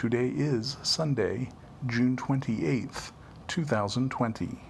Today is Sunday, June 28th, 2020.